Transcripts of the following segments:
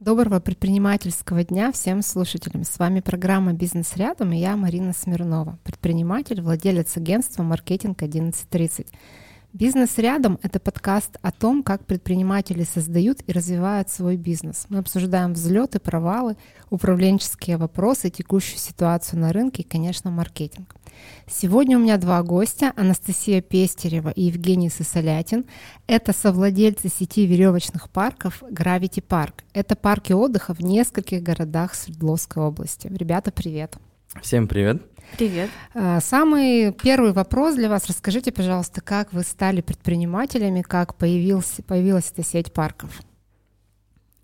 Доброго предпринимательского дня всем слушателям. С вами программа «Бизнес рядом» и я Марина Смирнова, предприниматель, владелец агентства «Маркетинг 1130». «Бизнес рядом» — это подкаст о том, как предприниматели создают и развивают свой бизнес. Мы обсуждаем взлеты, провалы, управленческие вопросы, текущую ситуацию на рынке и, конечно, маркетинг. Сегодня у меня два гостя, Анастасия Пестерева и Евгений Сосолятин. Это совладельцы сети веревочных парков Gravity Park. Это парки отдыха в нескольких городах Свердловской области. Ребята, привет! Всем привет! Привет. А, самый первый вопрос для вас. Расскажите, пожалуйста, как вы стали предпринимателями, как появился, появилась эта сеть парков?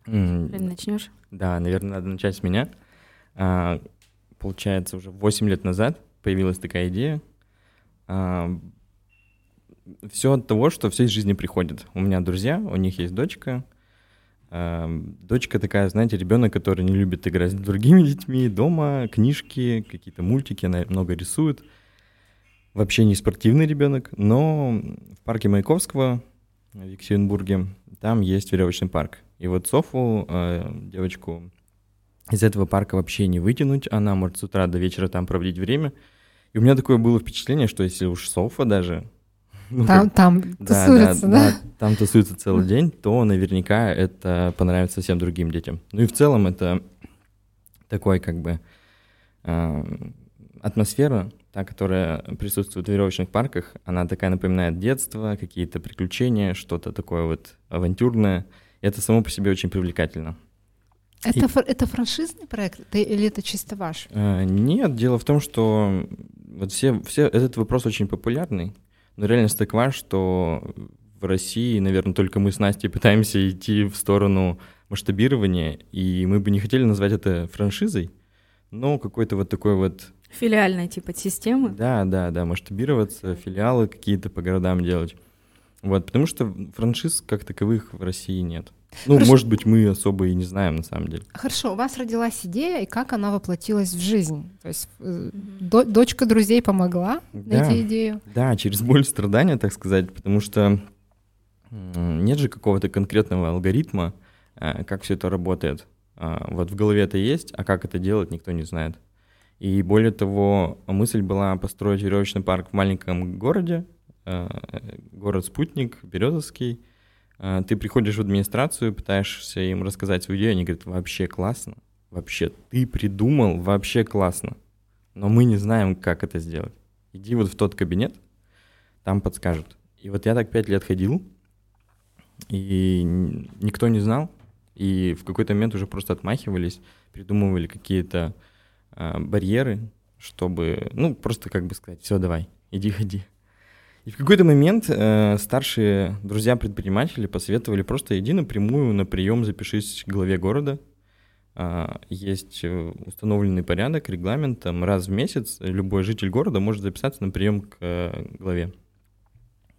Mm. Начнешь? Да, наверное, надо начать с меня. А, получается, уже 8 лет назад появилась такая идея. А, все от того, что все из жизни приходит. У меня друзья, у них есть дочка. А, дочка такая, знаете, ребенок, который не любит играть с другими детьми дома, книжки, какие-то мультики, она много рисует. Вообще не спортивный ребенок, но в парке Маяковского в Екатеринбурге там есть веревочный парк. И вот Софу, а, девочку, из этого парка вообще не вытянуть. Она может с утра до вечера там проводить время. И у меня такое было впечатление, что если уж Софа даже... Ну, там, там да, тусуется, да, да? да? Там тусуется целый день, то наверняка это понравится совсем другим детям. Ну и в целом это такой как бы э, атмосфера, та, которая присутствует в веревочных парках, она такая напоминает детство, какие-то приключения, что-то такое вот авантюрное. И это само по себе очень привлекательно. Это, и... это франшизный проект или это чисто ваш? А, нет, дело в том, что вот все, все, этот вопрос очень популярный, но реальность такова, что в России, наверное, только мы с Настей пытаемся идти в сторону масштабирования, и мы бы не хотели назвать это франшизой, но какой-то вот такой вот... Филиальной типа системы? Да, да, да, масштабироваться, филиалы какие-то по городам делать. Вот, потому что франшиз как таковых в России нет. Ну, Хорошо. может быть, мы особо и не знаем на самом деле. Хорошо, у вас родилась идея, и как она воплотилась в жизнь? То есть э, до, дочка друзей помогла да, найти идею? Да, через боль страдания, так сказать, потому что нет же какого-то конкретного алгоритма, э, как все это работает. А, вот в голове это есть, а как это делать, никто не знает. И более того, мысль была построить веревочный парк в маленьком городе, э, город-спутник, Березовский, ты приходишь в администрацию, пытаешься им рассказать свою идею, они говорят, вообще классно, вообще ты придумал, вообще классно, но мы не знаем, как это сделать. Иди вот в тот кабинет, там подскажут. И вот я так пять лет ходил, и никто не знал, и в какой-то момент уже просто отмахивались, придумывали какие-то э, барьеры, чтобы, ну, просто как бы сказать, все, давай, иди, ходи. И в какой-то момент э, старшие друзья-предприниматели посоветовали просто иди напрямую на прием, запишись к главе города. Э, есть установленный порядок, регламент, там раз в месяц любой житель города может записаться на прием к э, главе.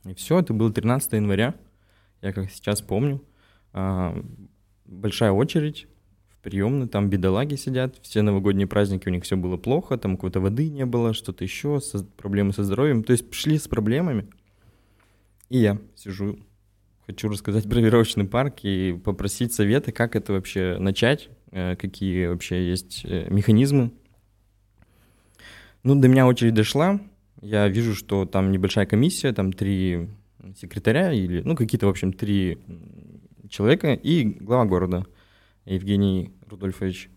И все, это было 13 января, я как сейчас помню. Э, большая очередь, приемной, там бедолаги сидят, все новогодние праздники у них все было плохо, там какой-то воды не было, что-то еще, со, проблемы со здоровьем. То есть пришли с проблемами. И я сижу, хочу рассказать про веревочный парк и попросить совета, как это вообще начать, э, какие вообще есть э, механизмы. Ну, до меня очередь дошла, я вижу, что там небольшая комиссия, там три секретаря или, ну, какие-то, в общем, три человека и глава города – Евгений Рудольфович.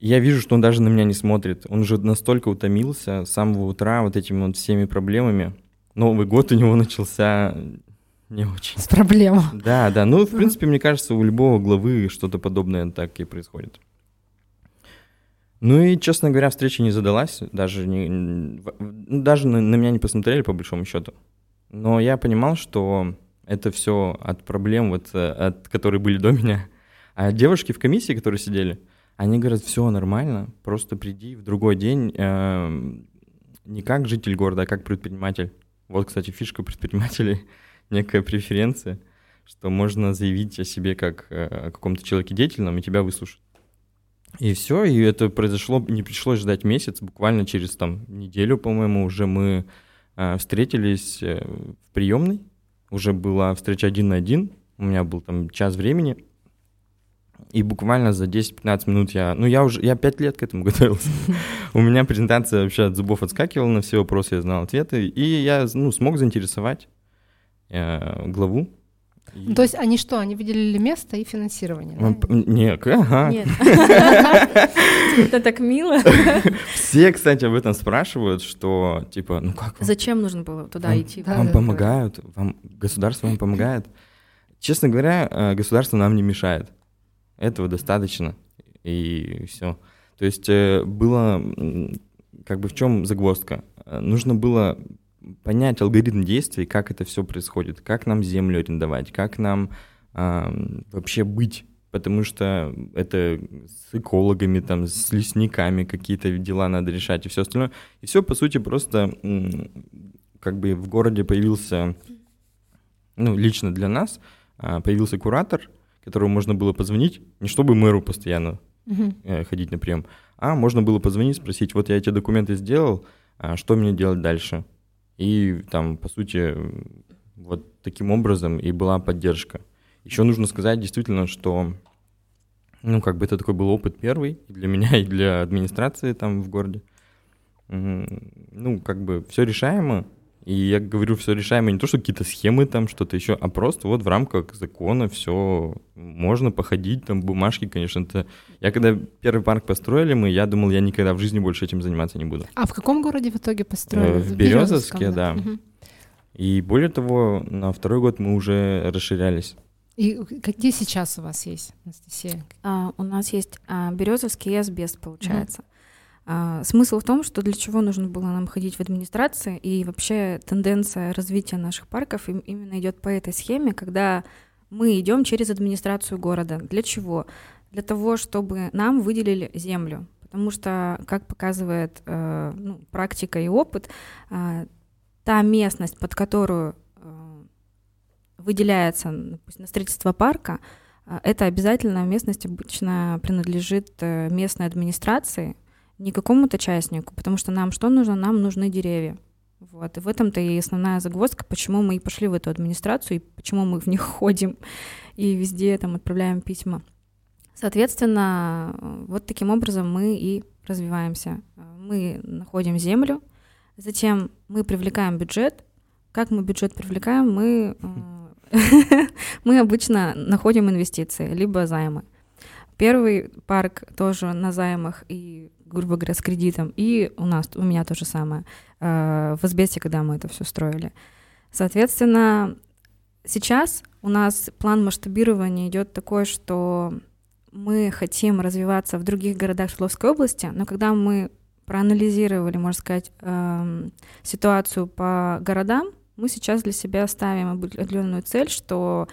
Я вижу, что он даже на меня не смотрит. Он уже настолько утомился с самого утра вот этими вот всеми проблемами. Новый год у него начался не очень. С проблем. Да, да. Ну, в принципе, мне кажется, у любого главы что-то подобное так и происходит. Ну и, честно говоря, встреча не задалась, даже, не, даже на, на меня не посмотрели, по большому счету. Но я понимал, что это все от проблем, вот, э, от, которые были до меня. А девушки в комиссии, которые сидели, они говорят, все нормально, просто приди в другой день, э, не как житель города, а как предприниматель. Вот, кстати, фишка предпринимателей, некая преференция, что можно заявить о себе как э, о каком-то человеке деятельном, и тебя выслушают. И все, и это произошло, не пришлось ждать месяц, буквально через там неделю, по-моему, уже мы э, встретились э, в приемной, уже была встреча один на один, у меня был там час времени, И буквально за 10-15 минут я, ну я уже, я 5 лет к этому готовился. У меня презентация вообще от зубов отскакивала на все вопросы, я знал ответы, и я, ну, смог заинтересовать э, главу. То есть они что, они выделили место и финансирование? Нет, ага. Нет. Это так мило. Все, кстати, об этом спрашивают, что, типа, ну как Зачем нужно было туда идти? Вам помогают, вам государство вам помогает. Честно говоря, э, государство нам не мешает. Этого достаточно, и все. То есть э, было, как бы в чем загвоздка? Э, нужно было понять алгоритм действий, как это все происходит, как нам землю арендовать, как нам э, вообще быть, потому что это с экологами, там, с лесниками какие-то дела надо решать и все остальное. И все, по сути, просто как бы в городе появился, ну, лично для нас, появился куратор, которому можно было позвонить, не чтобы мэру постоянно э, ходить на прием, а можно было позвонить, спросить, вот я эти документы сделал, а что мне делать дальше? И там, по сути, вот таким образом и была поддержка. Еще нужно сказать действительно, что ну, как бы это такой был опыт первый для меня, и для администрации там в городе. Ну, как бы все решаемо, и я говорю, все решаемо не то, что какие-то схемы там, что-то еще, а просто вот в рамках закона все можно походить, там бумажки, конечно, это... Я когда первый парк построили мы, я думал, я никогда в жизни больше этим заниматься не буду. А в каком городе в итоге построили? Э, в Березовске, да. Угу. И более того, на второй год мы уже расширялись. И какие сейчас у вас есть, Анастасия? А, у нас есть а, Березовский и Асбест, получается. Угу. А, смысл в том, что для чего нужно было нам ходить в администрации, и вообще тенденция развития наших парков именно идет по этой схеме, когда мы идем через администрацию города. Для чего? Для того, чтобы нам выделили землю. Потому что, как показывает э, ну, практика и опыт, э, та местность, под которую э, выделяется допустим, на строительство парка, это обязательно местность обычно принадлежит местной администрации, не какому-то частнику, потому что нам что нужно? Нам нужны деревья. Вот. И в этом-то и основная загвоздка, почему мы и пошли в эту администрацию, и почему мы в них ходим, и везде там отправляем письма. Соответственно, вот таким образом мы и развиваемся. Мы находим землю, затем мы привлекаем бюджет. Как мы бюджет привлекаем? Мы, э, мы обычно находим инвестиции, либо займы. Первый парк тоже на займах и грубо говоря, с кредитом. И у нас, у меня то же самое. Э, в Азбесте, когда мы это все строили. Соответственно, сейчас у нас план масштабирования идет такой, что мы хотим развиваться в других городах Свердловской области, но когда мы проанализировали, можно сказать, эм, ситуацию по городам, мы сейчас для себя ставим определенную цель, что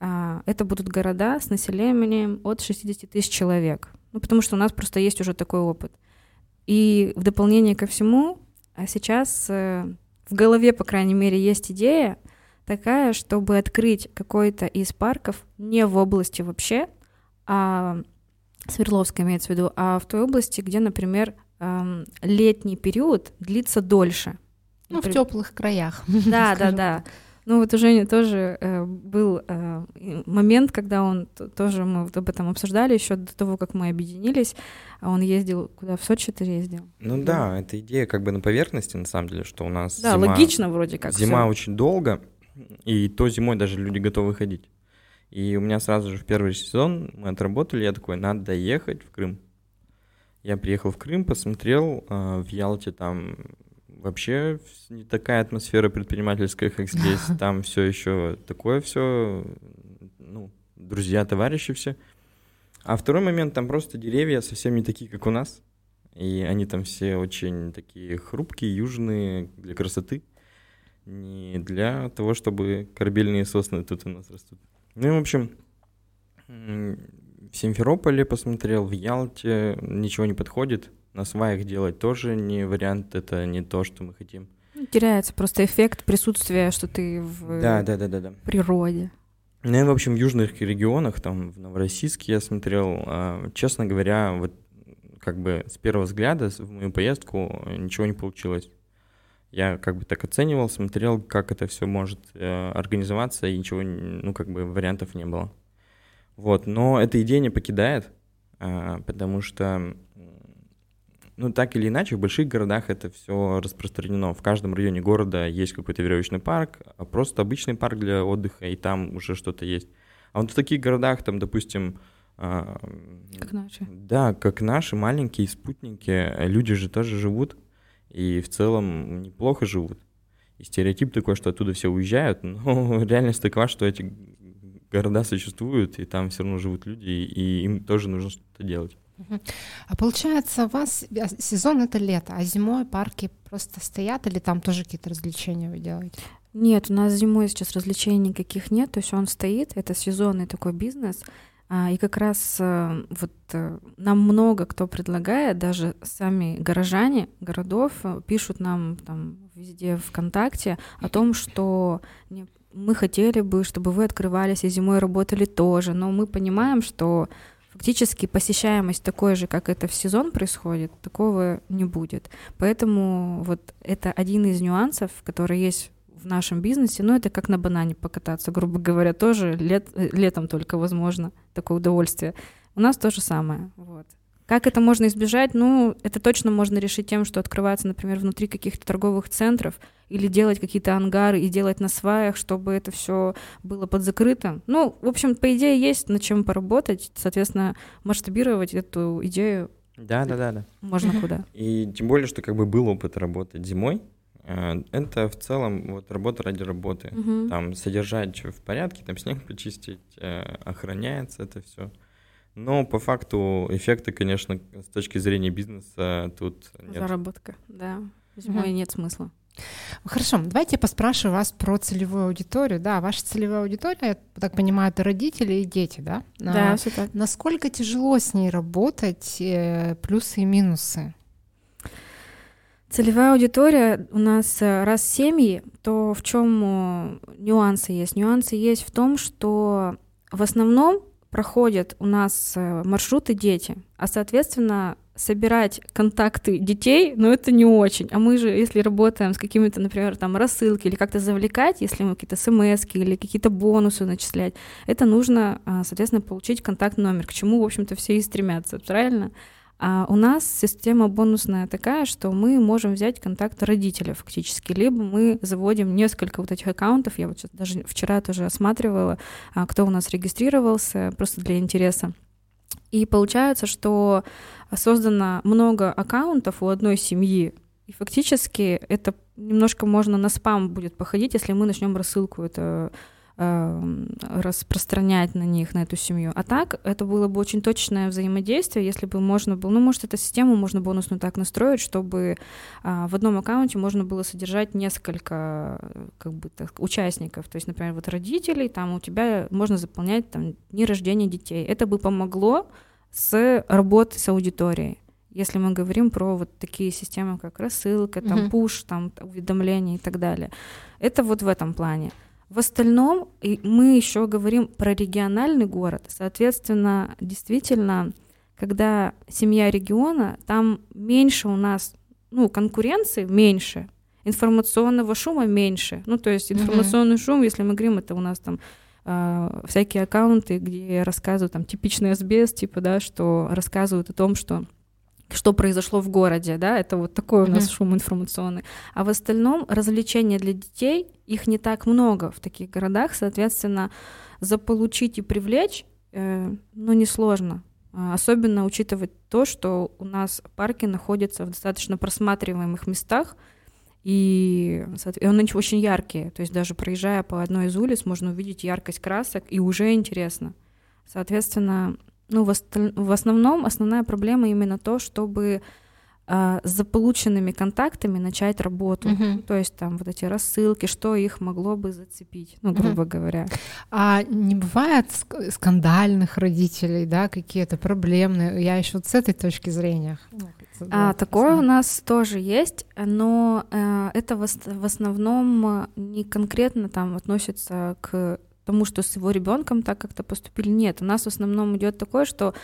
э, это будут города с населением от 60 тысяч человек. Ну, потому что у нас просто есть уже такой опыт. И в дополнение ко всему, а сейчас э, в голове, по крайней мере, есть идея такая, чтобы открыть какой-то из парков не в области вообще, а Свердловска имеется в виду, а в той области, где, например, летний период длится дольше. Ну, в теплых краях. Да, да, да. Ну вот у Жени тоже э, был э, момент, когда он тоже мы об этом обсуждали еще до того, как мы объединились. А он ездил куда в Сочи ты ездил? Ну да, да эта идея как бы на поверхности на самом деле, что у нас да зима, логично вроде как. Зима всё. очень долго, и то зимой даже люди готовы ходить. И у меня сразу же в первый сезон мы отработали, я такой, надо ехать в Крым. Я приехал в Крым, посмотрел, э, в Ялте там вообще не такая атмосфера предпринимательская, как здесь. Там все еще такое все, ну, друзья, товарищи все. А второй момент, там просто деревья совсем не такие, как у нас. И они там все очень такие хрупкие, южные, для красоты. Не для того, чтобы корабельные сосны тут у нас растут. Ну и, в общем, в Симферополе посмотрел, в Ялте ничего не подходит на сваях делать тоже не вариант, это не то, что мы хотим. Ну, теряется просто эффект присутствия, что ты в да, да, да, да, да. природе. Ну и, в общем, в южных регионах, там, в Новороссийске я смотрел, а, честно говоря, вот как бы с первого взгляда в мою поездку ничего не получилось. Я как бы так оценивал, смотрел, как это все может э, организоваться, и ничего, ну, как бы вариантов не было. Вот, но эта идея не покидает, а, потому что, ну, так или иначе, в больших городах это все распространено. В каждом районе города есть какой-то веревочный парк, а просто обычный парк для отдыха, и там уже что-то есть. А вот в таких городах, там, допустим, а, как наши. Да, как наши маленькие спутники, люди же тоже живут, и в целом неплохо живут. И стереотип такой, что оттуда все уезжают, но реальность такова, что эти города существуют, и там все равно живут люди, и им тоже нужно что-то делать. А получается, у вас сезон это лето, а зимой парки просто стоят или там тоже какие-то развлечения вы делаете? Нет, у нас зимой сейчас развлечений никаких нет, то есть он стоит, это сезонный такой бизнес. А, и как раз э, вот э, нам много кто предлагает, даже сами горожане городов э, пишут нам там везде ВКонтакте о том, что мы хотели бы, чтобы вы открывались и зимой работали тоже, но мы понимаем, что фактически посещаемость такой же, как это в сезон происходит, такого не будет. Поэтому вот это один из нюансов, который есть в нашем бизнесе, ну это как на банане покататься, грубо говоря, тоже лет, летом только возможно такое удовольствие. У нас то же самое. Вот. Как это можно избежать? Ну, это точно можно решить тем, что открываться, например, внутри каких-то торговых центров или делать какие-то ангары и делать на сваях, чтобы это все было под закрытым. Ну, в общем, по идее, есть над чем поработать, соответственно, масштабировать эту идею. Да, да, да, да. Можно куда. И тем более, что как бы был опыт работать зимой, э, это в целом вот работа ради работы. Угу. Там содержать в порядке, там снег почистить, э, охраняется это все. Но по факту эффекты, конечно, с точки зрения бизнеса тут нет. Заработка, да. Зимой угу. нет смысла. Хорошо, давайте я поспрашиваю вас про целевую аудиторию. Да, ваша целевая аудитория, я так понимаю, это родители и дети, да? Да, а, все так. Насколько тяжело с ней работать, э, плюсы и минусы? Целевая аудитория у нас э, раз семьи, то в чем э, нюансы есть? Нюансы есть в том, что в основном проходят у нас э, маршруты дети, а соответственно собирать контакты детей, но ну, это не очень. А мы же, если работаем с какими-то, например, там рассылки или как-то завлекать, если мы какие-то смс или какие-то бонусы начислять, это нужно, а, соответственно, получить контакт номер, к чему, в общем-то, все и стремятся, правильно? А у нас система бонусная такая, что мы можем взять контакт родителя фактически, либо мы заводим несколько вот этих аккаунтов. Я вот сейчас даже вчера тоже осматривала, а, кто у нас регистрировался, просто для интереса. И получается, что создано много аккаунтов у одной семьи, и фактически это немножко можно на спам будет походить, если мы начнем рассылку это распространять на них, на эту семью. А так это было бы очень точное взаимодействие, если бы можно было, ну, может, эту систему можно бонусную так настроить, чтобы а, в одном аккаунте можно было содержать несколько как бы так, участников. То есть, например, вот родителей, там у тебя можно заполнять там дни рождения детей. Это бы помогло с работой с аудиторией если мы говорим про вот такие системы, как рассылка, там, uh-huh. пуш, там, уведомления и так далее. Это вот в этом плане. В остальном мы еще говорим про региональный город. Соответственно, действительно, когда семья региона, там меньше у нас, ну, конкуренции меньше, информационного шума меньше. Ну, то есть информационный mm-hmm. шум, если мы говорим, это у нас там э, всякие аккаунты, где рассказывают там типичный асбест, типа, да, что рассказывают о том, что что произошло в городе, да, это вот такой у нас mm-hmm. шум информационный. А в остальном развлечения для детей, их не так много в таких городах, соответственно, заполучить и привлечь, э, ну, несложно. А, особенно учитывать то, что у нас парки находятся в достаточно просматриваемых местах, и они очень яркие. То есть даже проезжая по одной из улиц, можно увидеть яркость красок, и уже интересно. Соответственно, ну, в, осталь... в основном основная проблема именно то, чтобы э, с заполученными контактами начать работу. Uh-huh. То есть там вот эти рассылки, что их могло бы зацепить, ну, грубо uh-huh. говоря. А не бывает скандальных родителей, да, какие-то проблемные? Я еще вот с этой точки зрения. А, такое у нас тоже есть, но э, это в, в основном не конкретно там относится к тому, что с его ребенком так как-то поступили. Нет, у нас в основном идет такое, что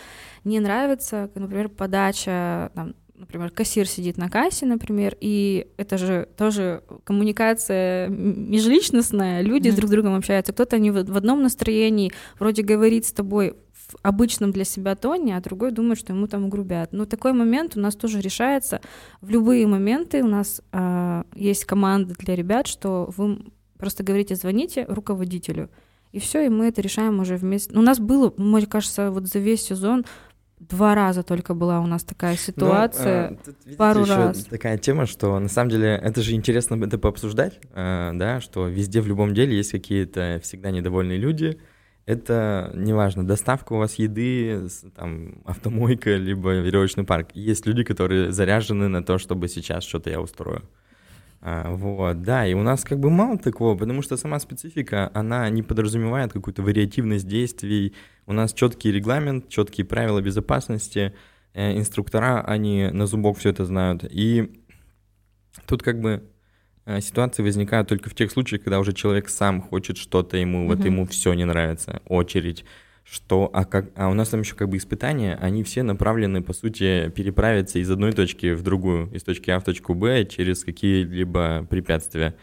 не нравится, например, подача там, например, кассир сидит на кассе, например, и это же тоже коммуникация межличностная, люди mm-hmm. друг с другом общаются, кто-то не в одном настроении, вроде говорит с тобой в обычном для себя тоне, а другой думает, что ему там грубят. Но такой момент у нас тоже решается в любые моменты. У нас э, есть команда для ребят, что вы просто говорите, звоните руководителю, и все, и мы это решаем уже вместе. У нас было, мне кажется, вот за весь сезон Два раза только была у нас такая ну, ситуация, ну, тут, пару раз. Такая тема, что на самом деле это же интересно это пообсуждать, э, да, что везде в любом деле есть какие-то всегда недовольные люди. Это неважно, доставка у вас еды, там автомойка либо веревочный парк. Есть люди, которые заряжены на то, чтобы сейчас что-то я устрою. А, вот, да, и у нас как бы мало такого, потому что сама специфика, она не подразумевает какую-то вариативность действий. У нас четкий регламент, четкие правила безопасности, э, инструктора, они на зубок все это знают. И тут как бы э, ситуации возникают только в тех случаях, когда уже человек сам хочет что-то ему, mm-hmm. вот ему все не нравится, очередь что, а, как, а у нас там еще как бы испытания, они все направлены, по сути, переправиться из одной точки в другую, из точки А в точку Б через какие-либо препятствия.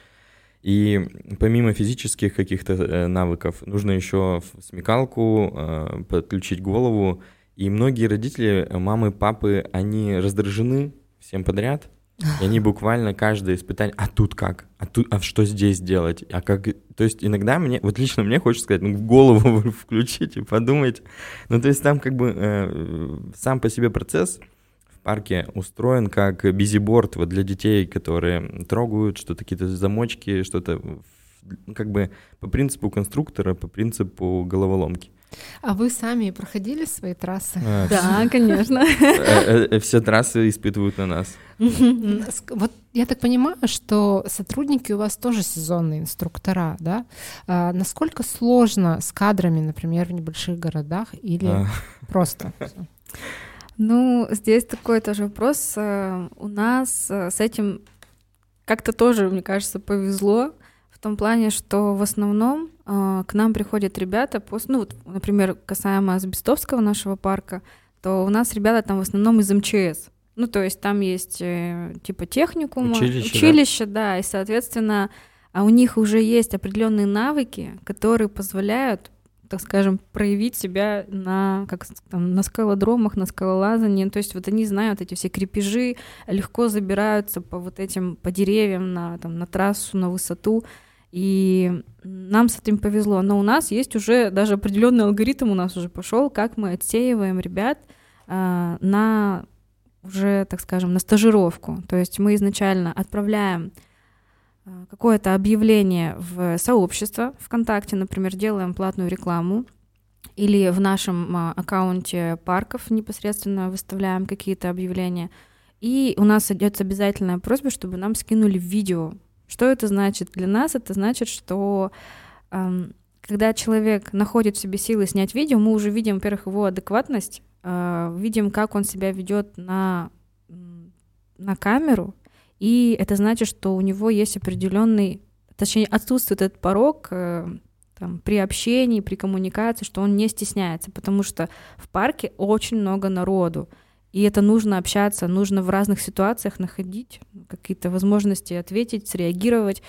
И помимо физических каких-то э, навыков, нужно еще смекалку, э, подключить голову. И многие родители, мамы, папы, они раздражены всем подряд, и они буквально каждое испытание, а тут как? А тут, а что здесь делать? А как? То есть иногда мне, вот лично мне хочется сказать, ну голову включите, подумайте. Ну то есть там как бы э, сам по себе процесс в парке устроен как бизиборд вот для детей, которые трогают что-то, какие-то замочки, что-то как бы по принципу конструктора, по принципу головоломки. А вы сами проходили свои трассы? А, да, конечно. Э, э, все трассы испытывают на нас. Вот я так понимаю, что сотрудники у вас тоже сезонные инструктора, да? А насколько сложно с кадрами, например, в небольших городах или а. просто? Ну, здесь такой тоже вопрос. Э, у нас с этим как-то тоже, мне кажется, повезло в том плане, что в основном э, к нам приходят ребята, после, ну, вот, например, касаемо Азбестовского нашего парка, то у нас ребята там в основном из МЧС. Ну, то есть там есть э, типа техникум, училище, училище да. да, и, соответственно, а у них уже есть определенные навыки, которые позволяют так скажем, проявить себя на, как, там, на скалодромах, на скалолазании. То есть вот они знают эти все крепежи, легко забираются по вот этим, по деревьям на, там, на трассу, на высоту. И нам с этим повезло. Но у нас есть уже даже определенный алгоритм у нас уже пошел, как мы отсеиваем ребят э, на уже, так скажем, на стажировку. То есть мы изначально отправляем э, какое-то объявление в сообщество ВКонтакте, например, делаем платную рекламу, или в нашем а, аккаунте парков непосредственно выставляем какие-то объявления. И у нас идет обязательная просьба, чтобы нам скинули видео что это значит? Для нас это значит, что эм, когда человек находит в себе силы снять видео, мы уже видим, во-первых, его адекватность, э, видим, как он себя ведет на, на камеру, и это значит, что у него есть определенный, точнее, отсутствует этот порог э, там, при общении, при коммуникации, что он не стесняется, потому что в парке очень много народу. И это нужно общаться, нужно в разных ситуациях находить какие-то возможности ответить, среагировать.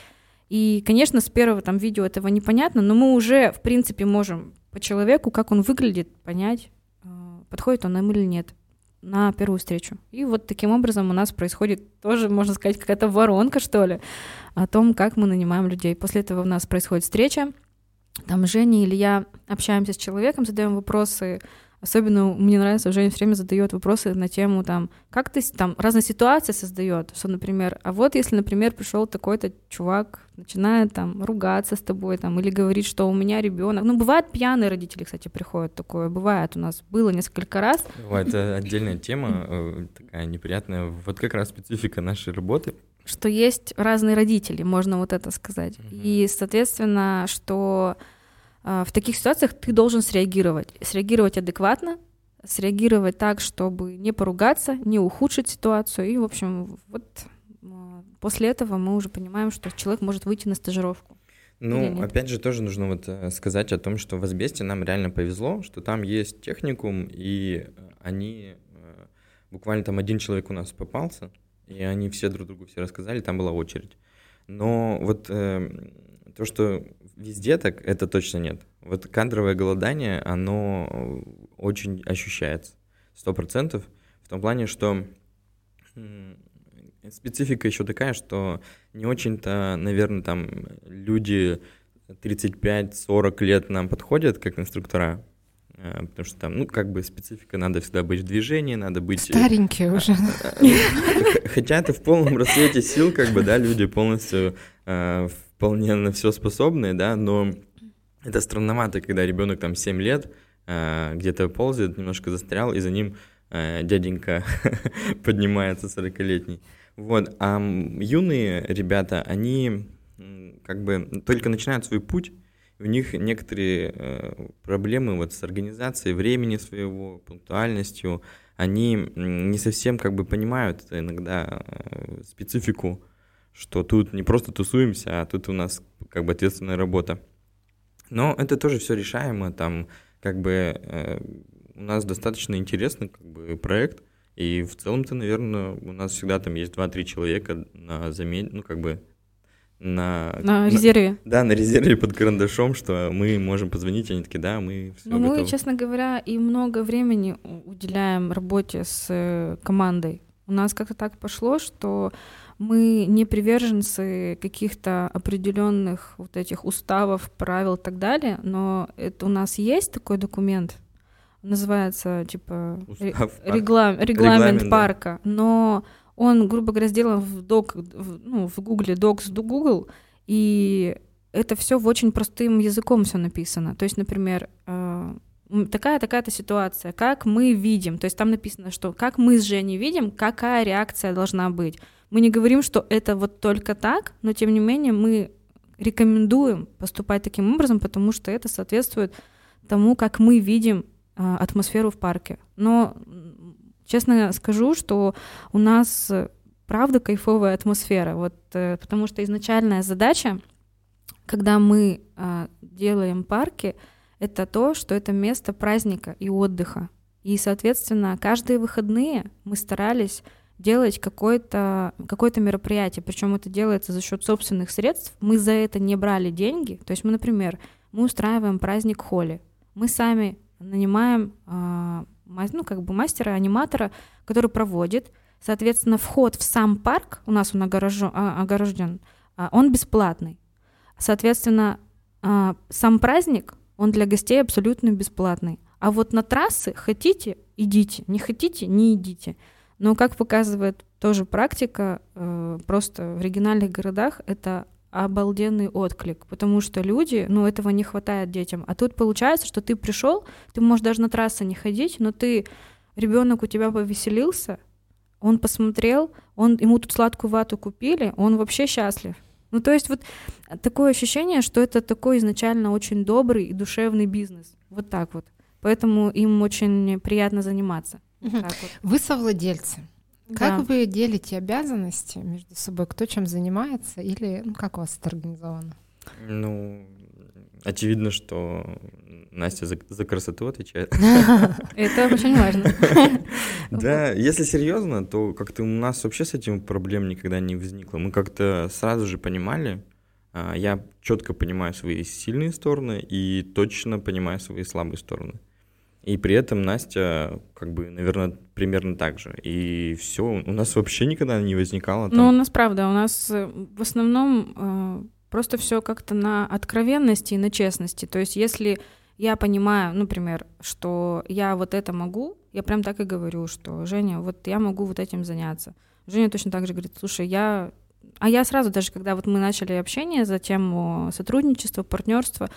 И, конечно, с первого там видео этого непонятно, но мы уже, в принципе, можем по человеку, как он выглядит, понять, а, подходит он нам или нет на первую встречу. И вот таким образом у нас происходит тоже, можно сказать, какая-то воронка, что ли, о том, как мы нанимаем людей. После этого у нас происходит встреча, там Женя или я общаемся с человеком, задаем вопросы, Особенно мне нравится, Женя все время задает вопросы на тему там, как ты там разные ситуации создает, что, например, а вот если, например, пришел такой-то чувак, начинает там ругаться с тобой там или говорит, что у меня ребенок. Ну, бывает пьяные родители, кстати, приходят такое, бывает у нас было несколько раз. Это отдельная тема, э, такая неприятная. Вот как раз специфика нашей работы. Что есть разные родители, можно вот это сказать. Mm-hmm. И, соответственно, что в таких ситуациях ты должен среагировать. Среагировать адекватно, среагировать так, чтобы не поругаться, не ухудшить ситуацию. И, в общем, вот а, после этого мы уже понимаем, что человек может выйти на стажировку. Ну, опять же, тоже нужно вот э, сказать о том, что в Асбесте нам реально повезло, что там есть техникум, и э, они э, буквально там один человек у нас попался, и они все друг другу все рассказали, там была очередь. Но вот э, то, что везде так, это точно нет. Вот кадровое голодание, оно очень ощущается, сто процентов, в том плане, что специфика еще такая, что не очень-то, наверное, там люди 35-40 лет нам подходят как инструктора, э, потому что там, ну, как бы специфика, надо всегда быть в движении, надо быть... Старенькие уже. Хотя это в полном расцвете сил, как бы, да, люди полностью э, вполне на все способные, да, но это странновато, когда ребенок там 7 лет э, где-то ползает, немножко застрял, и за ним э, дяденька поднимается 40-летний. Вот, а юные ребята, они как бы только начинают свой путь, у них некоторые э, проблемы вот с организацией времени своего, пунктуальностью, они не совсем как бы понимают иногда специфику что тут не просто тусуемся, а тут у нас как бы ответственная работа. Но это тоже все решаемо, там как бы э, у нас достаточно интересный как бы проект, и в целом-то, наверное, у нас всегда там есть 2-3 человека на замене, ну как бы на... На резерве. На, да, на резерве под карандашом, что мы можем позвонить, они такие, да, мы все Ну, мы, честно говоря, и много времени уделяем работе с э, командой. У нас как-то так пошло, что мы не приверженцы каких-то определенных вот этих уставов, правил и так далее, но это у нас есть такой документ, называется типа Устав, реглам, регламент, регламент парка, да. но он, грубо говоря, сделан в док, в, ну, в Гугле Docs до Google, и это все в очень простым языком все написано. То есть, например, э, такая такая-то ситуация, как мы видим, то есть там написано, что как мы с Женей видим, какая реакция должна быть. Мы не говорим, что это вот только так, но тем не менее мы рекомендуем поступать таким образом, потому что это соответствует тому, как мы видим а, атмосферу в парке. Но честно скажу, что у нас правда кайфовая атмосфера, вот, э, потому что изначальная задача, когда мы а, делаем парки, это то, что это место праздника и отдыха. И, соответственно, каждые выходные мы старались делать какое-то какое мероприятие, причем это делается за счет собственных средств. Мы за это не брали деньги. То есть мы, например, мы устраиваем праздник холли. Мы сами нанимаем э, ну, как бы мастера, аниматора, который проводит. Соответственно, вход в сам парк, у нас он огорожен, а, огорожен а, он бесплатный. Соответственно, а, сам праздник, он для гостей абсолютно бесплатный. А вот на трассы хотите, идите, не хотите, не идите. Но, как показывает тоже практика, э, просто в региональных городах это обалденный отклик, потому что люди, ну, этого не хватает детям. А тут получается, что ты пришел, ты можешь даже на трассы не ходить, но ты, ребенок у тебя повеселился, он посмотрел, он, ему тут сладкую вату купили, он вообще счастлив. Ну, то есть вот такое ощущение, что это такой изначально очень добрый и душевный бизнес. Вот так вот. Поэтому им очень приятно заниматься. Угу. Вот. Вы совладельцы. Как да. вы делите обязанности между собой? Кто чем занимается? Или ну, как у вас это организовано? Ну, очевидно, что Настя за, за красоту отвечает. Это очень важно. Да, если серьезно, то как-то у нас вообще с этим проблем никогда не возникло. Мы как-то сразу же понимали, а, я четко понимаю свои сильные стороны и точно понимаю свои слабые стороны. И при этом Настя, как бы, наверное, примерно так же. И все, у нас вообще никогда не возникало. Ну, у нас правда, у нас э, в основном э, просто все как-то на откровенности и на честности. То есть, если я понимаю, например, что я вот это могу, я прям так и говорю, что Женя, вот я могу вот этим заняться. Женя точно так же говорит, слушай, я а я сразу, даже когда вот мы начали общение за тему сотрудничества, партнерства,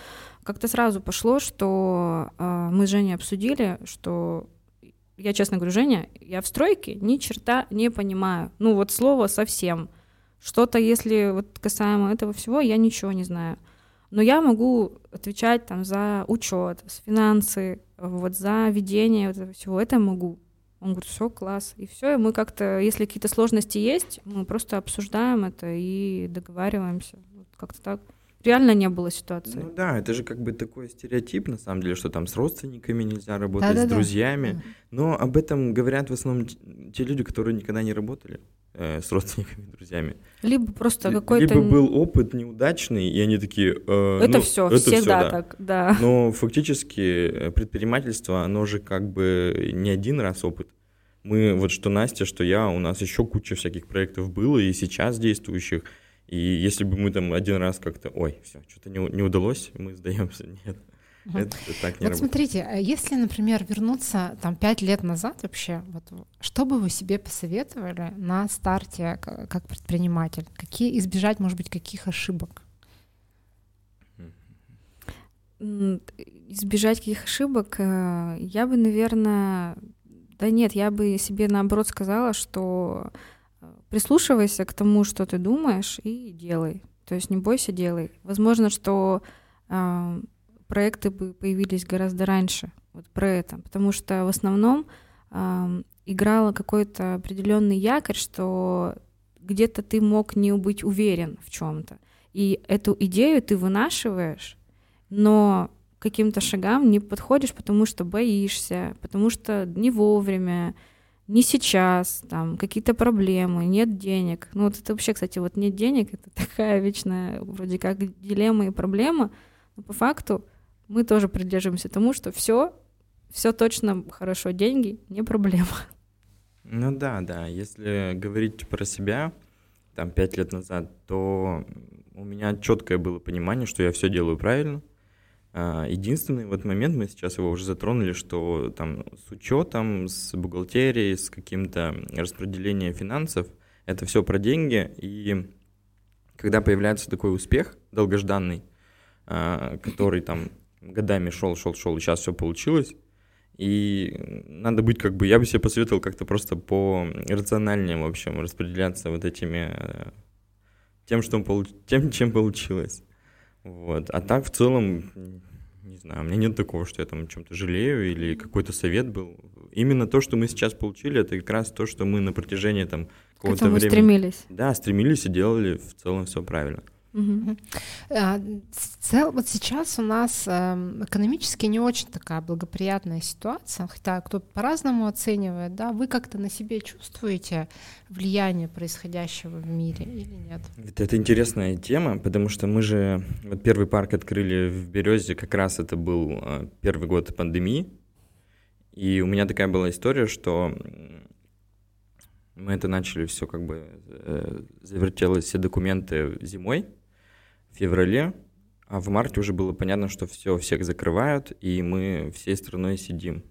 как-то сразу пошло, что э, мы с Женей обсудили, что я честно говорю, Женя, я в стройке ни черта не понимаю. Ну вот слово совсем. Что-то, если вот касаемо этого всего, я ничего не знаю. Но я могу отвечать там за учет, финансы, вот за ведение вот этого всего. Это могу. Он говорит, все, класс. И все, и мы как-то, если какие-то сложности есть, мы просто обсуждаем это и договариваемся. Вот как-то так. реально не было ситуации. Ну да, это же как бы такой стереотип, на самом деле, что там с родственниками нельзя работать, Да-да-да. с друзьями. Но об этом говорят в основном те люди, которые никогда не работали э, с родственниками, друзьями. Либо просто какой-то... Либо был опыт неудачный, и они такие... э, Это ну, все, это всегда всё, да. так, да. Но фактически э, предпринимательство, оно же как бы не один раз опыт. Мы, вот что Настя, что я, у нас еще куча всяких проектов было и сейчас действующих. И если бы мы там один раз как-то, ой, все, что-то не, не удалось, мы сдаемся. Нет, Это так не Вот работает. смотрите, а если, например, вернуться там пять лет назад вообще, вот, что бы вы себе посоветовали на старте как предприниматель? Какие избежать, может быть, каких ошибок? Избежать каких ошибок, э, я бы, наверное... Да нет, я бы себе наоборот сказала, что э, прислушивайся к тому, что ты думаешь, и делай. То есть не бойся, делай. Возможно, что э, проекты бы появились гораздо раньше вот про это, потому что в основном э, играла какой-то определенный якорь, что где-то ты мог не быть уверен в чем-то. И эту идею ты вынашиваешь, но каким-то шагам не подходишь, потому что боишься, потому что не вовремя, не сейчас, там какие-то проблемы, нет денег. Ну вот это вообще, кстати, вот нет денег, это такая вечная вроде как дилемма и проблема, но по факту мы тоже придерживаемся тому, что все, все точно хорошо, деньги не проблема. Ну да, да, если говорить про себя, там, пять лет назад, то у меня четкое было понимание, что я все делаю правильно. А, Единственный вот момент, мы сейчас его уже затронули, что там с учетом, с бухгалтерией, с каким-то распределением финансов, это все про деньги. И когда появляется такой успех долгожданный, а, который там годами шел, шел, шел, и сейчас все получилось, и надо быть как бы, я бы себе посоветовал как-то просто по рациональнее, в общем, распределяться вот этими, э, тем, что получ... тем, чем получилось. Вот. А так в целом, не знаю, у меня нет такого, что я там о чем-то жалею или какой-то совет был. Именно то, что мы сейчас получили, это как раз то, что мы на протяжении там какого-то времени... стремились. Да, стремились и делали в целом все правильно. А, в цел- Вот сейчас у нас эм, экономически не очень такая благоприятная ситуация, хотя кто по-разному оценивает, да, вы как-то на себе чувствуете влияние происходящего в мире или нет? Это, это интересная тема, потому что мы же вот первый парк открыли в Березе, как раз это был э, первый год пандемии. И у меня такая была история, что мы это начали все как бы э, завертелось все документы зимой, феврале, а в марте уже было понятно, что все, всех закрывают, и мы всей страной сидим.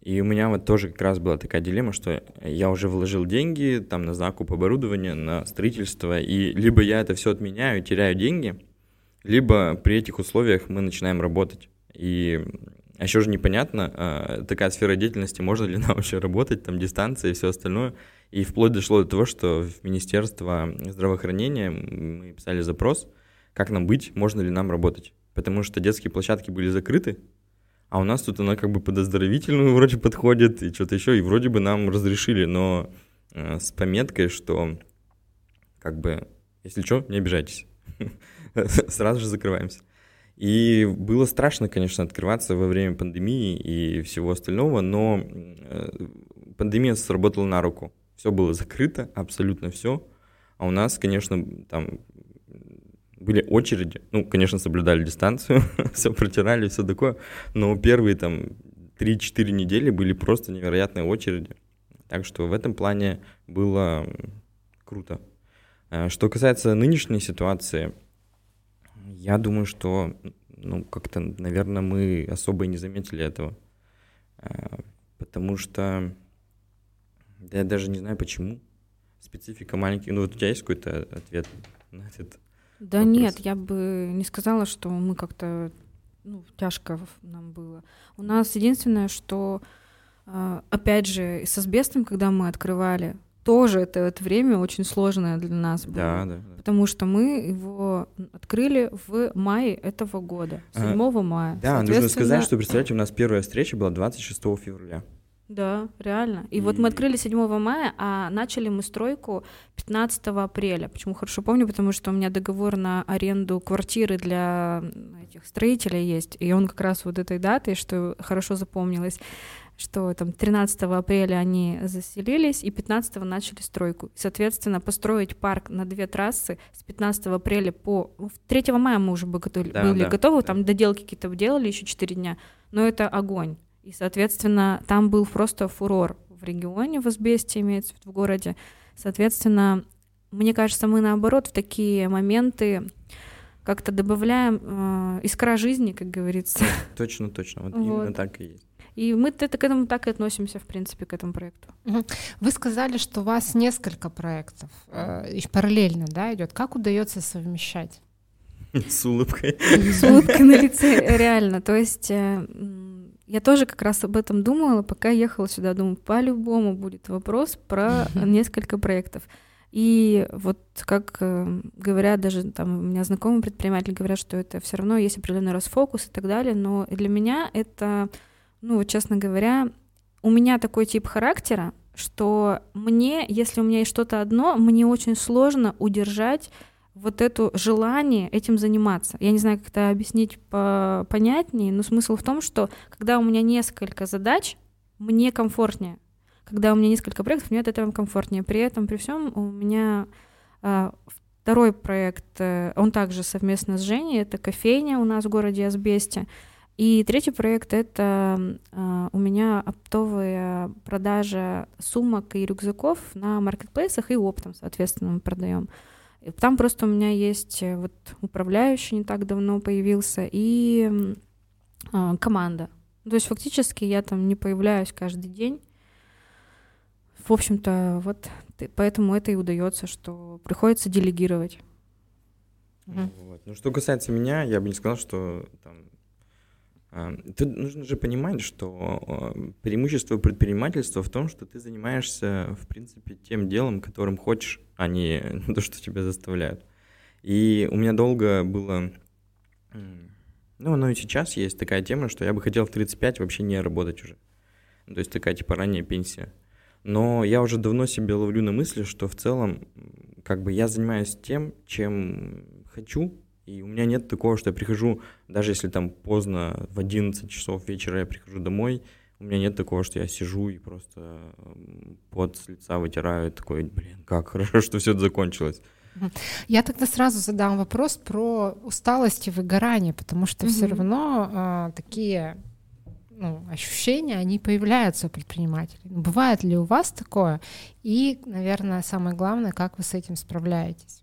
И у меня вот тоже как раз была такая дилемма, что я уже вложил деньги там на закуп оборудования, на строительство, и либо я это все отменяю, теряю деньги, либо при этих условиях мы начинаем работать. И а еще же непонятно, а, такая сфера деятельности, можно ли нам вообще работать, там дистанция и все остальное. И вплоть дошло до того, что в Министерство здравоохранения мы писали запрос, как нам быть, можно ли нам работать. Потому что детские площадки были закрыты, а у нас тут она как бы под оздоровительную вроде подходит и что-то еще, и вроде бы нам разрешили, но э, с пометкой, что как бы, если что, не обижайтесь. Сразу же закрываемся. И было страшно, конечно, открываться во время пандемии и всего остального, но э, пандемия сработала на руку. Все было закрыто, абсолютно все. А у нас, конечно, там были очереди. Ну, конечно, соблюдали дистанцию, все протирали, все такое. Но первые там 3-4 недели были просто невероятные очереди. Так что в этом плане было круто. Э, Что касается нынешней ситуации, я думаю, что, ну, как-то, наверное, мы особо и не заметили этого. Э, Потому что, да я даже не знаю почему. Специфика маленьких. Ну, вот у тебя есть какой-то ответ на этот? Да вопрос. нет, я бы не сказала, что мы как-то ну, тяжко нам было. У нас единственное, что а, опять же, с асбестом, когда мы открывали, тоже это, это время очень сложное для нас было. Да, да. да. Потому что мы его открыли в мае этого года, 7 А, мая. Да, нужно сказать, что, представляете, у нас первая встреча была 26 февраля. Да, реально. И, и вот мы открыли 7 мая, а начали мы стройку 15 апреля. Почему хорошо помню? Потому что у меня договор на аренду квартиры для этих строителей есть, и он как раз вот этой датой, что хорошо запомнилось, что там 13 апреля они заселились, и 15 начали стройку. Соответственно, построить парк на две трассы с 15 апреля по... 3 мая мы уже бы готовы, да, были да, готовы, да. там доделки какие-то делали еще 4 дня, но это огонь. И, соответственно, там был просто фурор в регионе, в Азбесте имеется в городе. Соответственно, мне кажется, мы наоборот в такие моменты как-то добавляем э, искра жизни, как говорится. Точно, точно. Вот, вот. именно так и есть. И мы это, к этому так и относимся, в принципе, к этому проекту. Вы сказали, что у вас несколько проектов э, параллельно, да, идет. Как удается совмещать? С улыбкой. С улыбкой на лице, реально. То есть э, я тоже как раз об этом думала, пока ехала сюда. Думаю, по-любому будет вопрос про несколько проектов. И вот как э, говорят даже там у меня знакомые предприниматели говорят, что это все равно есть определенный расфокус и так далее, но для меня это ну, вот, честно говоря, у меня такой тип характера, что мне, если у меня есть что-то одно, мне очень сложно удержать вот это желание этим заниматься. Я не знаю, как это объяснить по понятнее, но смысл в том, что когда у меня несколько задач, мне комфортнее. Когда у меня несколько проектов, мне от этого комфортнее. При этом, при всем, у меня а, второй проект, э, он также совместно с Женей, это кофейня у нас в городе Асбесте. И третий проект — это э, у меня оптовая продажа сумок и рюкзаков на маркетплейсах и оптом, соответственно, мы продаем. Там просто у меня есть э, вот управляющий не так давно появился и э, команда. То есть фактически я там не появляюсь каждый день. В общем-то, вот поэтому это и удается, что приходится делегировать. Вот. Ну, что касается меня, я бы не сказал, что там, Тут нужно же понимать, что преимущество предпринимательства в том, что ты занимаешься, в принципе, тем делом, которым хочешь, а не то, что тебя заставляют. И у меня долго было, ну, оно и сейчас есть такая тема, что я бы хотел в 35 вообще не работать уже. То есть такая типа ранняя пенсия. Но я уже давно себе ловлю на мысли, что в целом, как бы я занимаюсь тем, чем хочу, и у меня нет такого, что я прихожу, даже если там поздно, в 11 часов вечера я прихожу домой, у меня нет такого, что я сижу и просто под с лица вытираю, такой, блин, как хорошо, что все это закончилось. Я тогда сразу задам вопрос про усталость и выгорание, потому что mm-hmm. все равно а, такие ну, ощущения, они появляются у предпринимателей. Бывает ли у вас такое? И, наверное, самое главное, как вы с этим справляетесь?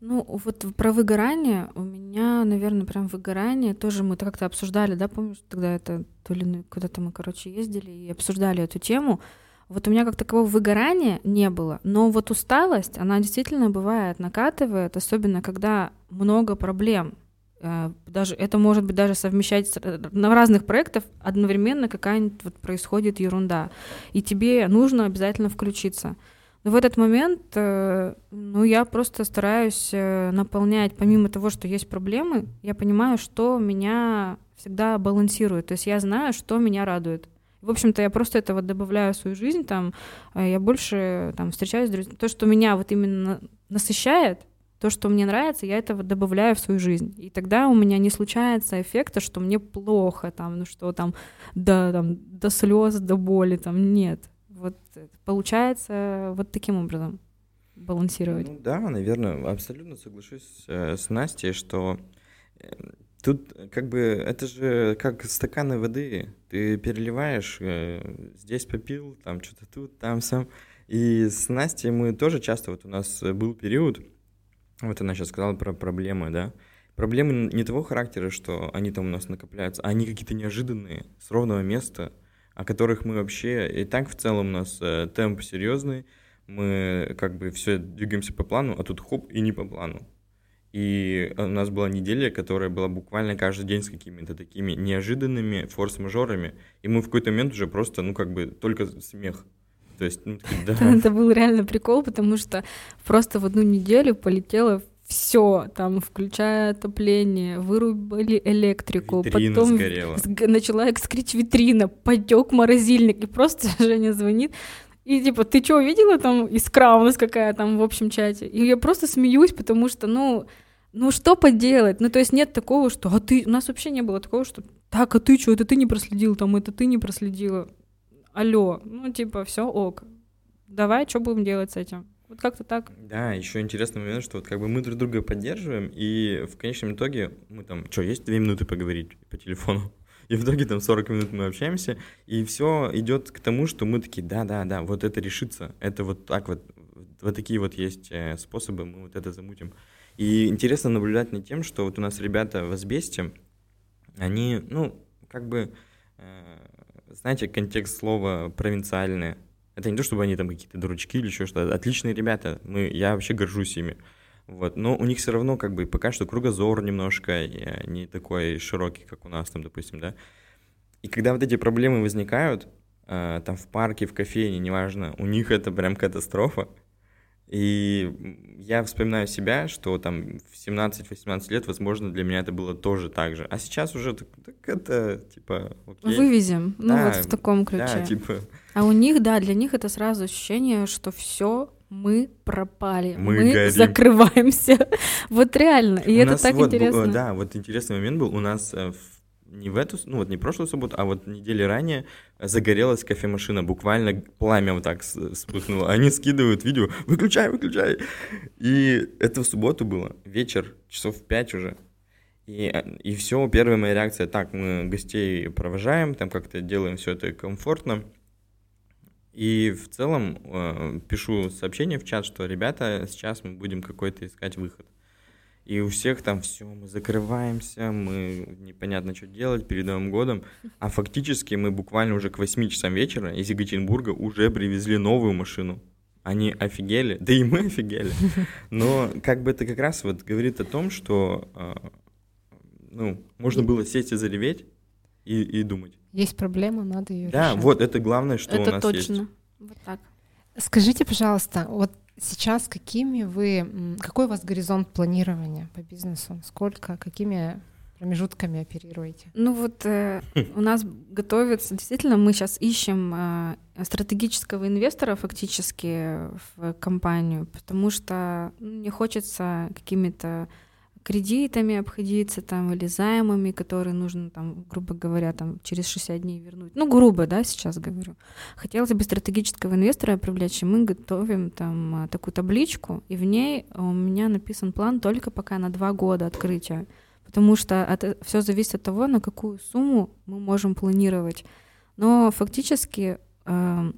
Ну, вот про выгорание у меня, наверное, прям выгорание тоже мы как-то обсуждали, да, помнишь, тогда это то ли куда-то мы, короче, ездили и обсуждали эту тему. Вот у меня как такового выгорания не было, но вот усталость, она действительно бывает, накатывает, особенно когда много проблем. Э, даже это может быть даже совмещать э, на разных проектах одновременно какая-нибудь вот происходит ерунда, и тебе нужно обязательно включиться. В этот момент, э, ну, я просто стараюсь э, наполнять, помимо того, что есть проблемы, я понимаю, что меня всегда балансирует. То есть я знаю, что меня радует. В общем-то, я просто это вот добавляю в свою жизнь, там, э, я больше там встречаюсь с друзьями. То, что меня вот именно насыщает, то, что мне нравится, я это вот добавляю в свою жизнь. И тогда у меня не случается эффекта, что мне плохо, там, ну что там, до, там, до слез, до боли, там, нет. Вот получается вот таким образом балансировать. Ну, да, наверное, абсолютно соглашусь э, с Настей, что э, тут как бы это же как стаканы воды. Ты переливаешь, э, здесь попил, там что-то тут, там сам. И с Настей мы тоже часто, вот у нас был период, вот она сейчас сказала про проблемы, да, проблемы не того характера, что они там у нас накопляются, а они какие-то неожиданные, с ровного места – о которых мы вообще... И так в целом у нас э, темп серьезный, мы как бы все двигаемся по плану, а тут хоп, и не по плану. И у нас была неделя, которая была буквально каждый день с какими-то такими неожиданными форс-мажорами, и мы в какой-то момент уже просто, ну, как бы, только смех. То есть, ну, да. Это был реально прикол, потому что просто в одну неделю полетело все, там, включая отопление, вырубили электрику, Витрина потом сгорела. сг- начала искрить витрина, потек морозильник, и просто Женя звонит, и типа, ты что, видела там искра у нас какая там в общем чате? И я просто смеюсь, потому что, ну, ну что поделать? Ну, то есть нет такого, что, а ты, у нас вообще не было такого, что, так, а ты что, это ты не проследил, там, это ты не проследила. Алло, ну, типа, все ок. Давай, что будем делать с этим? Вот как-то так. Да, еще интересный момент, что вот как бы мы друг друга поддерживаем, и в конечном итоге мы там, что, есть две минуты поговорить по телефону? И в итоге там 40 минут мы общаемся, и все идет к тому, что мы такие, да-да-да, вот это решится, это вот так вот, вот такие вот есть э, способы, мы вот это замутим. И интересно наблюдать над тем, что вот у нас ребята в Асбесте, они, ну, как бы, э, знаете, контекст слова провинциальные. Это не то, чтобы они там какие-то дурачки или еще что-то. Отличные ребята, мы, я вообще горжусь ими. Вот. Но у них все равно как бы пока что кругозор немножко не такой широкий, как у нас там, допустим, да. И когда вот эти проблемы возникают, э, там в парке, в кофейне, неважно, у них это прям катастрофа. И я вспоминаю себя, что там в 17-18 лет, возможно, для меня это было тоже так же. А сейчас уже так, так это, типа, окей. Вывезем, ну Да, вот в таком ключе. Да, типа, А у них, да, для них это сразу ощущение, что все мы пропали, Мы мы, горим. закрываемся. вот реально, и У это так вот интересно. э, да, вот интересный момент был. У нас э, не в эту, ну вот не прошлую субботу, а вот недели ранее загорелась кофемашина. Буквально пламя вот так вспыхнуло. Они скидывают видео, выключай, выключай. И это в субботу было, вечер, часов пять уже. И, э, и все, первая моя реакция, так, мы гостей провожаем, там как-то делаем все это комфортно. И в целом э, пишу сообщение в чат, что ребята, сейчас мы будем какой-то искать выход. И у всех там все, мы закрываемся, мы непонятно, что делать перед Новым годом. А фактически мы буквально уже к 8 часам вечера из Екатеринбурга уже привезли новую машину. Они офигели, да и мы офигели. Но как бы это как раз вот говорит о том, что э, ну, можно было сесть и зареветь и, и думать. Есть проблема, надо ее Да, решать. вот это главное, что у это нас точно. есть. Вот так. Скажите, пожалуйста, вот сейчас какими вы, какой у вас горизонт планирования по бизнесу? Сколько, какими промежутками оперируете? Ну вот э, у нас готовится, действительно, мы сейчас ищем э, стратегического инвестора фактически в компанию, потому что ну, не хочется какими-то кредитами обходиться там или займами, которые нужно там, грубо говоря, там через 60 дней вернуть. Ну, грубо, да, сейчас говорю. Хотелось бы стратегического инвестора привлечь, и мы готовим там а, такую табличку, и в ней у меня написан план только пока на два года открытия, потому что все зависит от того, на какую сумму мы можем планировать. Но фактически э,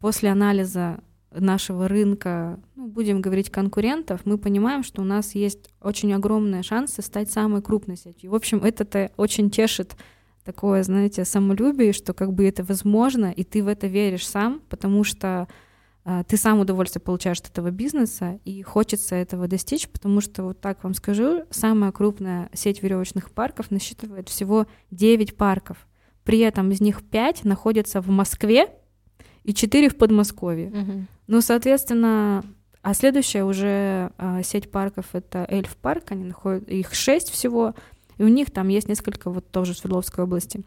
после анализа нашего рынка, ну, будем говорить, конкурентов, мы понимаем, что у нас есть очень огромные шансы стать самой крупной сетью. В общем, это-то очень тешит такое, знаете, самолюбие, что как бы это возможно, и ты в это веришь сам, потому что э, ты сам удовольствие получаешь от этого бизнеса, и хочется этого достичь, потому что, вот так вам скажу, самая крупная сеть веревочных парков насчитывает всего 9 парков. При этом из них 5 находятся в Москве и 4 в Подмосковье. Ну, соответственно, а следующая уже а, сеть парков это Эльф парк, они находят, их шесть всего, и у них там есть несколько вот тоже в Свердловской области.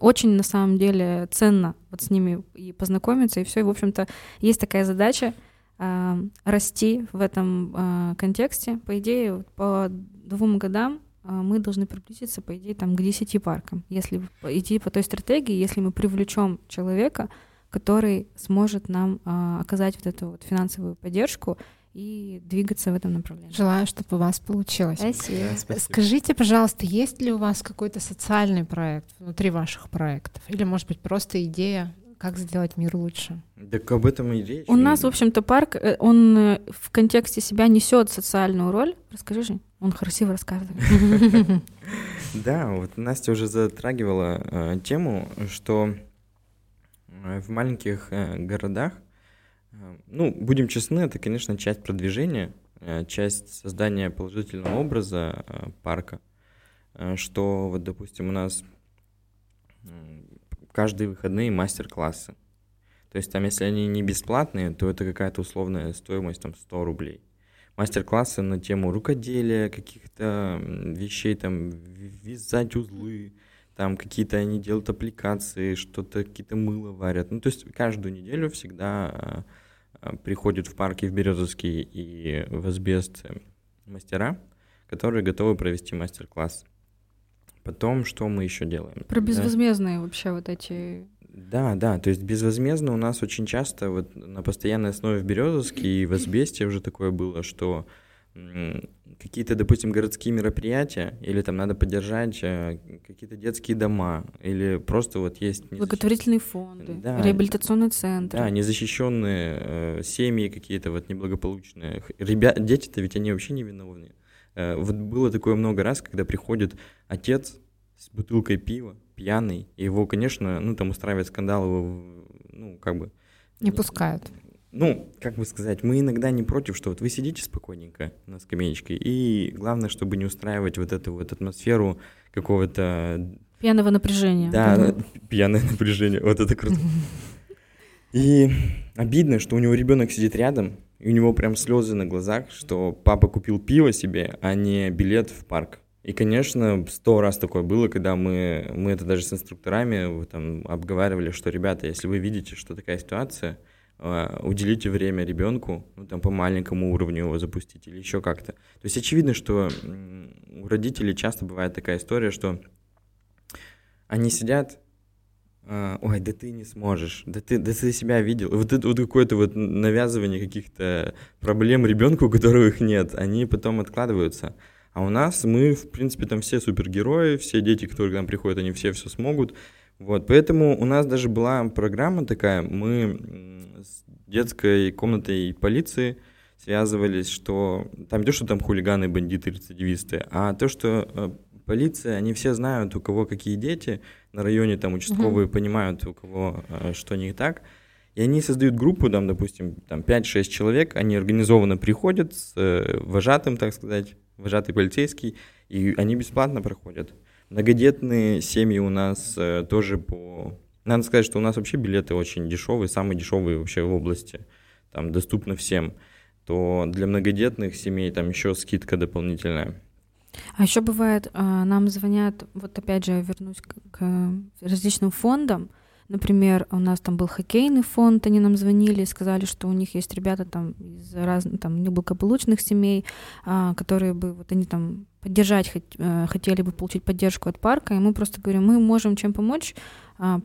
Очень на самом деле ценно вот с ними и познакомиться, и все. И, в общем-то, есть такая задача а, расти в этом а, контексте. По идее, по двум годам а, мы должны приблизиться, по идее, там, к 10 паркам. Если идти по той стратегии, если мы привлечем человека, который сможет нам а, оказать вот эту вот финансовую поддержку и двигаться в этом направлении. Желаю, чтобы у вас получилось. Спасибо. Да, спасибо. Скажите, пожалуйста, есть ли у вас какой-то социальный проект внутри ваших проектов? Или, может быть, просто идея, как сделать мир лучше? Так об этом и речь. У нас, в общем-то, парк, э, он э, в контексте себя несет социальную роль. Расскажи, Жень. Он красиво рассказывает. Да, вот Настя уже затрагивала э, тему, что в маленьких э, городах, э, ну, будем честны, это, конечно, часть продвижения, э, часть создания положительного образа э, парка, э, что вот, допустим, у нас каждые выходные мастер-классы. То есть там, если они не бесплатные, то это какая-то условная стоимость, там, 100 рублей. мастер-классы на тему рукоделия, каких-то вещей, там, вязать узлы, там какие-то они делают аппликации, что-то, какие-то мыло варят. Ну, то есть каждую неделю всегда э, приходят в парки в Березовский и в Асбест мастера, которые готовы провести мастер-класс. Потом, что мы еще делаем? Про безвозмездные да. вообще вот эти да, да, то есть безвозмездно у нас очень часто вот на постоянной основе в Березовске и в Асбесте уже такое было, что какие-то, допустим, городские мероприятия, или там надо поддержать э, какие-то детские дома, или просто вот есть... Благотворительные фонды, да, реабилитационные центры. Да, незащищенные э, семьи какие-то вот неблагополучные. Ребят, дети-то ведь они вообще не виновны. Э, вот было такое много раз, когда приходит отец с бутылкой пива, пьяный, и его, конечно, ну, там устраивает скандал, его, ну, как бы... Не пускают. Ну, как бы сказать, мы иногда не против, что вот вы сидите спокойненько на скамеечке, и главное, чтобы не устраивать вот эту вот атмосферу какого-то... Пьяного напряжения. Да, пьяное напряжение, вот это круто. И обидно, что у него ребенок сидит рядом, и у него прям слезы на глазах, что папа купил пиво себе, а не билет в парк. И, конечно, сто раз такое было, когда мы, мы это даже с инструкторами там, обговаривали, что, ребята, если вы видите, что такая ситуация, уделите время ребенку, ну, там, по маленькому уровню его запустить или еще как-то. То есть очевидно, что у родителей часто бывает такая история, что они сидят, а, ой, да ты не сможешь, да ты, да ты себя видел. Вот это вот какое-то вот навязывание каких-то проблем ребенку, у которых их нет, они потом откладываются. А у нас мы, в принципе, там все супергерои, все дети, которые к нам приходят, они все все смогут. Вот, поэтому у нас даже была программа такая, мы детской комнатой полиции связывались, что там не то, что там хулиганы, бандиты, рецидивисты, а то, что э, полиция, они все знают, у кого какие дети, на районе там участковые угу. понимают, у кого э, что не так, и они создают группу, там, допустим, там 5-6 человек, они организованно приходят с э, вожатым, так сказать, вожатый полицейский, и они бесплатно проходят. Многодетные семьи у нас э, тоже по... Надо сказать, что у нас вообще билеты очень дешевые, самые дешевые вообще в области, там доступно всем. То для многодетных семей там еще скидка дополнительная. А еще бывает, а, нам звонят, вот опять же, я вернусь к, различным фондам, Например, у нас там был хоккейный фонд, они нам звонили и сказали, что у них есть ребята там из разных там неблагополучных семей, а, которые бы вот они там поддержать э, хотели бы получить поддержку от парка, и мы просто говорим, мы можем чем помочь, а,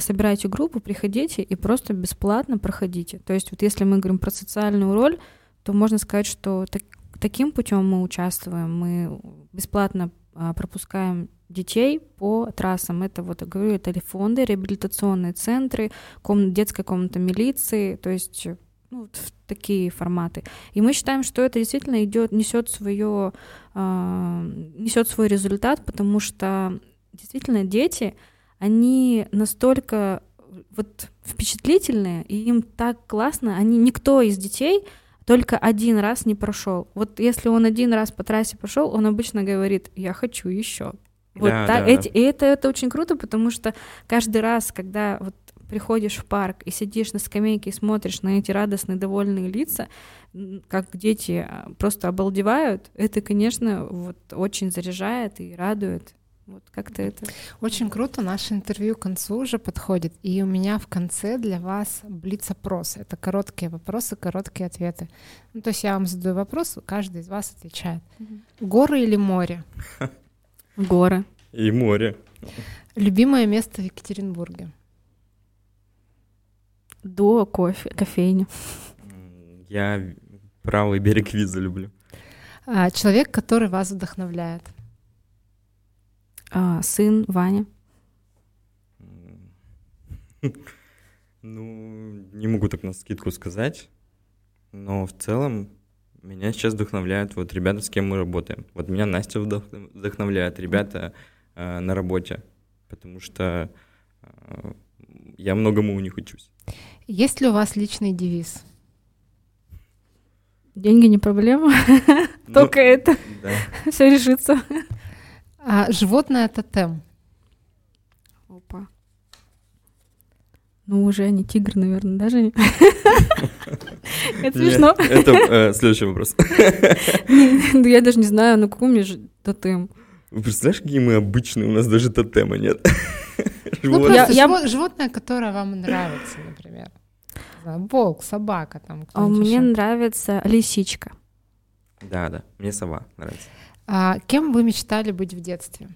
собирайте группу, приходите и просто бесплатно проходите. То есть вот если мы говорим про социальную роль, то можно сказать, что так, таким путем мы участвуем, мы бесплатно а, пропускаем детей по трассам. Это, вот я говорю, это фонды, реабилитационные центры, ком... детская комната милиции, то есть ну, вот такие форматы. И мы считаем, что это действительно идет, несет свое, э, несет свой результат, потому что действительно дети, они настолько вот впечатлительные, и им так классно, они никто из детей только один раз не прошел. Вот если он один раз по трассе прошел, он обычно говорит, я хочу еще. Вот да, так, да. Эти, и это, это очень круто, потому что каждый раз, когда вот приходишь в парк и сидишь на скамейке и смотришь на эти радостные, довольные лица, как дети а, просто обалдевают, это, конечно, вот очень заряжает и радует. Вот как-то это. Очень круто. Наше интервью к концу уже подходит. И у меня в конце для вас блиц-опрос. Это короткие вопросы, короткие ответы. Ну, то есть я вам задаю вопрос, каждый из вас отвечает. Угу. Горы или море? Горы. И море. Любимое место в Екатеринбурге? До кофе, кофейни. Я правый берег Виза люблю. А, человек, который вас вдохновляет? А, сын Ваня. Ну, не могу так на скидку сказать, но в целом меня сейчас вдохновляют вот ребята, с кем мы работаем. Вот меня Настя вдохновляет, ребята э, на работе, потому что э, я многому у них учусь. Есть ли у вас личный девиз? Деньги не проблема, ну, только это. Все решится. А, животное тотем. Опа. Ну, уже не тигр, наверное, даже. Это смешно. Это э, следующий вопрос. Ну, я даже не знаю, ну какой у меня же тотем. Вы представляешь, какие мы обычные, у нас даже тотема нет. Ну, Животное. просто животное, которое вам нравится, например. Волк, собака там. А мне нравится лисичка. Да, да, мне сова нравится. А кем вы мечтали быть в детстве?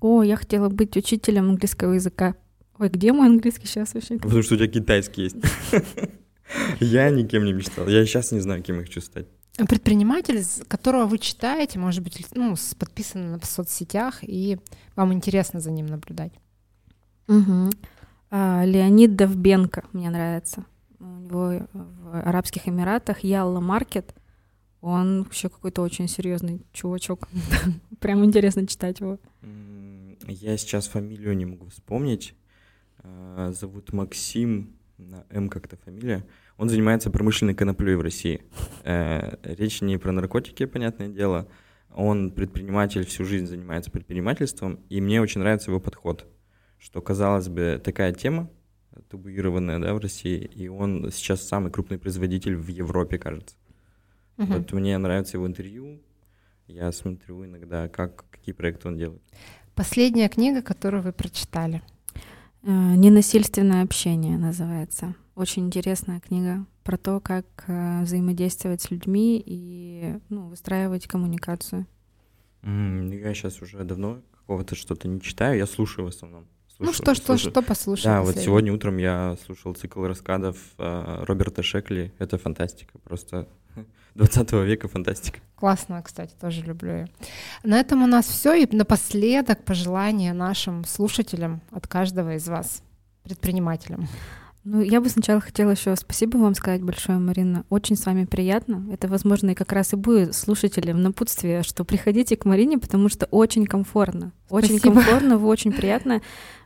О, я хотела быть учителем английского языка. Ой, где мой английский сейчас вообще? Потому что у тебя китайский есть. Я никем не мечтал. Я сейчас не знаю, кем я хочу стать. Предприниматель, которого вы читаете, может быть, ну, с- подписан в соцсетях, и вам интересно за ним наблюдать. А, Леонид Довбенко мне нравится. У него в Арабских Эмиратах Ялла Маркет. Он вообще какой-то очень серьезный чувачок. Прям интересно читать его. Я сейчас фамилию не могу вспомнить. А, Зовут Максим, на М как-то фамилия. Он занимается промышленной коноплей в России. Э, Речь не про наркотики, понятное дело. Он предприниматель, всю жизнь занимается предпринимательством, и мне очень нравится его подход, что, казалось бы, такая тема, табуированная да, в России, и он сейчас самый крупный производитель в Европе, кажется. Мгм. Вот мне нравится его интервью, я смотрю иногда, как, какие проекты он делает. Последняя книга, которую вы прочитали. Э, Ненасильственное общение называется. Очень интересная книга про то, как э, взаимодействовать с людьми и ну, выстраивать коммуникацию. Ну, Я сейчас уже давно какого-то что-то не читаю, я слушаю в основном. Ну Слушаю- что, что, слушаю. что послушали? Да, вот сегодня утром я слушал цикл рассказов э, Роберта Шекли. Это фантастика, просто 20 века фантастика. Классно, кстати, тоже люблю ее. На этом у нас все. И напоследок пожелания нашим слушателям от каждого из вас, предпринимателям. Ну, я бы сначала хотела еще спасибо вам сказать большое, Марина. Очень с вами приятно. Это, возможно, и как раз и будет слушателям напутствие, что приходите к Марине, потому что очень комфортно. Очень Спасибо. комфортно, вы очень приятно.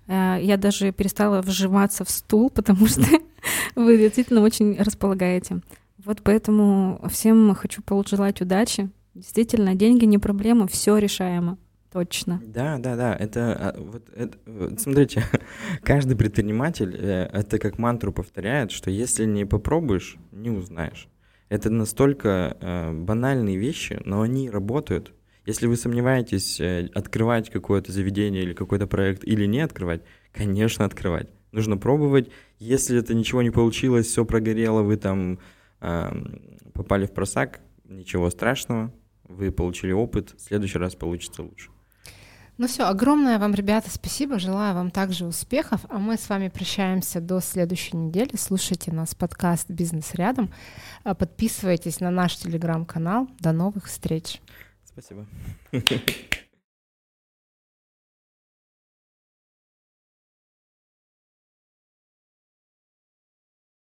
Э, Я даже перестала вжиматься в стул, потому что вы действительно очень располагаете. Вот поэтому всем хочу пожелать удачи. Действительно, деньги не проблема, все решаемо. Точно. Да, да, да. Это а, вот, это, вот смотрите, каждый предприниматель э, это как мантру повторяет, что если не попробуешь, не узнаешь. Это настолько э, банальные вещи, но они работают. Если вы сомневаетесь, э, открывать какое-то заведение или какой-то проект или не открывать, конечно, открывать. Нужно пробовать. Если это ничего не получилось, все прогорело, вы там эм, попали в просак, ничего страшного. Вы получили опыт, в следующий раз получится лучше. Ну все, огромное вам, ребята, спасибо. Желаю вам также успехов. А мы с вами прощаемся до следующей недели. Слушайте нас подкаст «Бизнес рядом». А, Подписывайтесь на наш телеграм-канал. До новых встреч. Спасибо.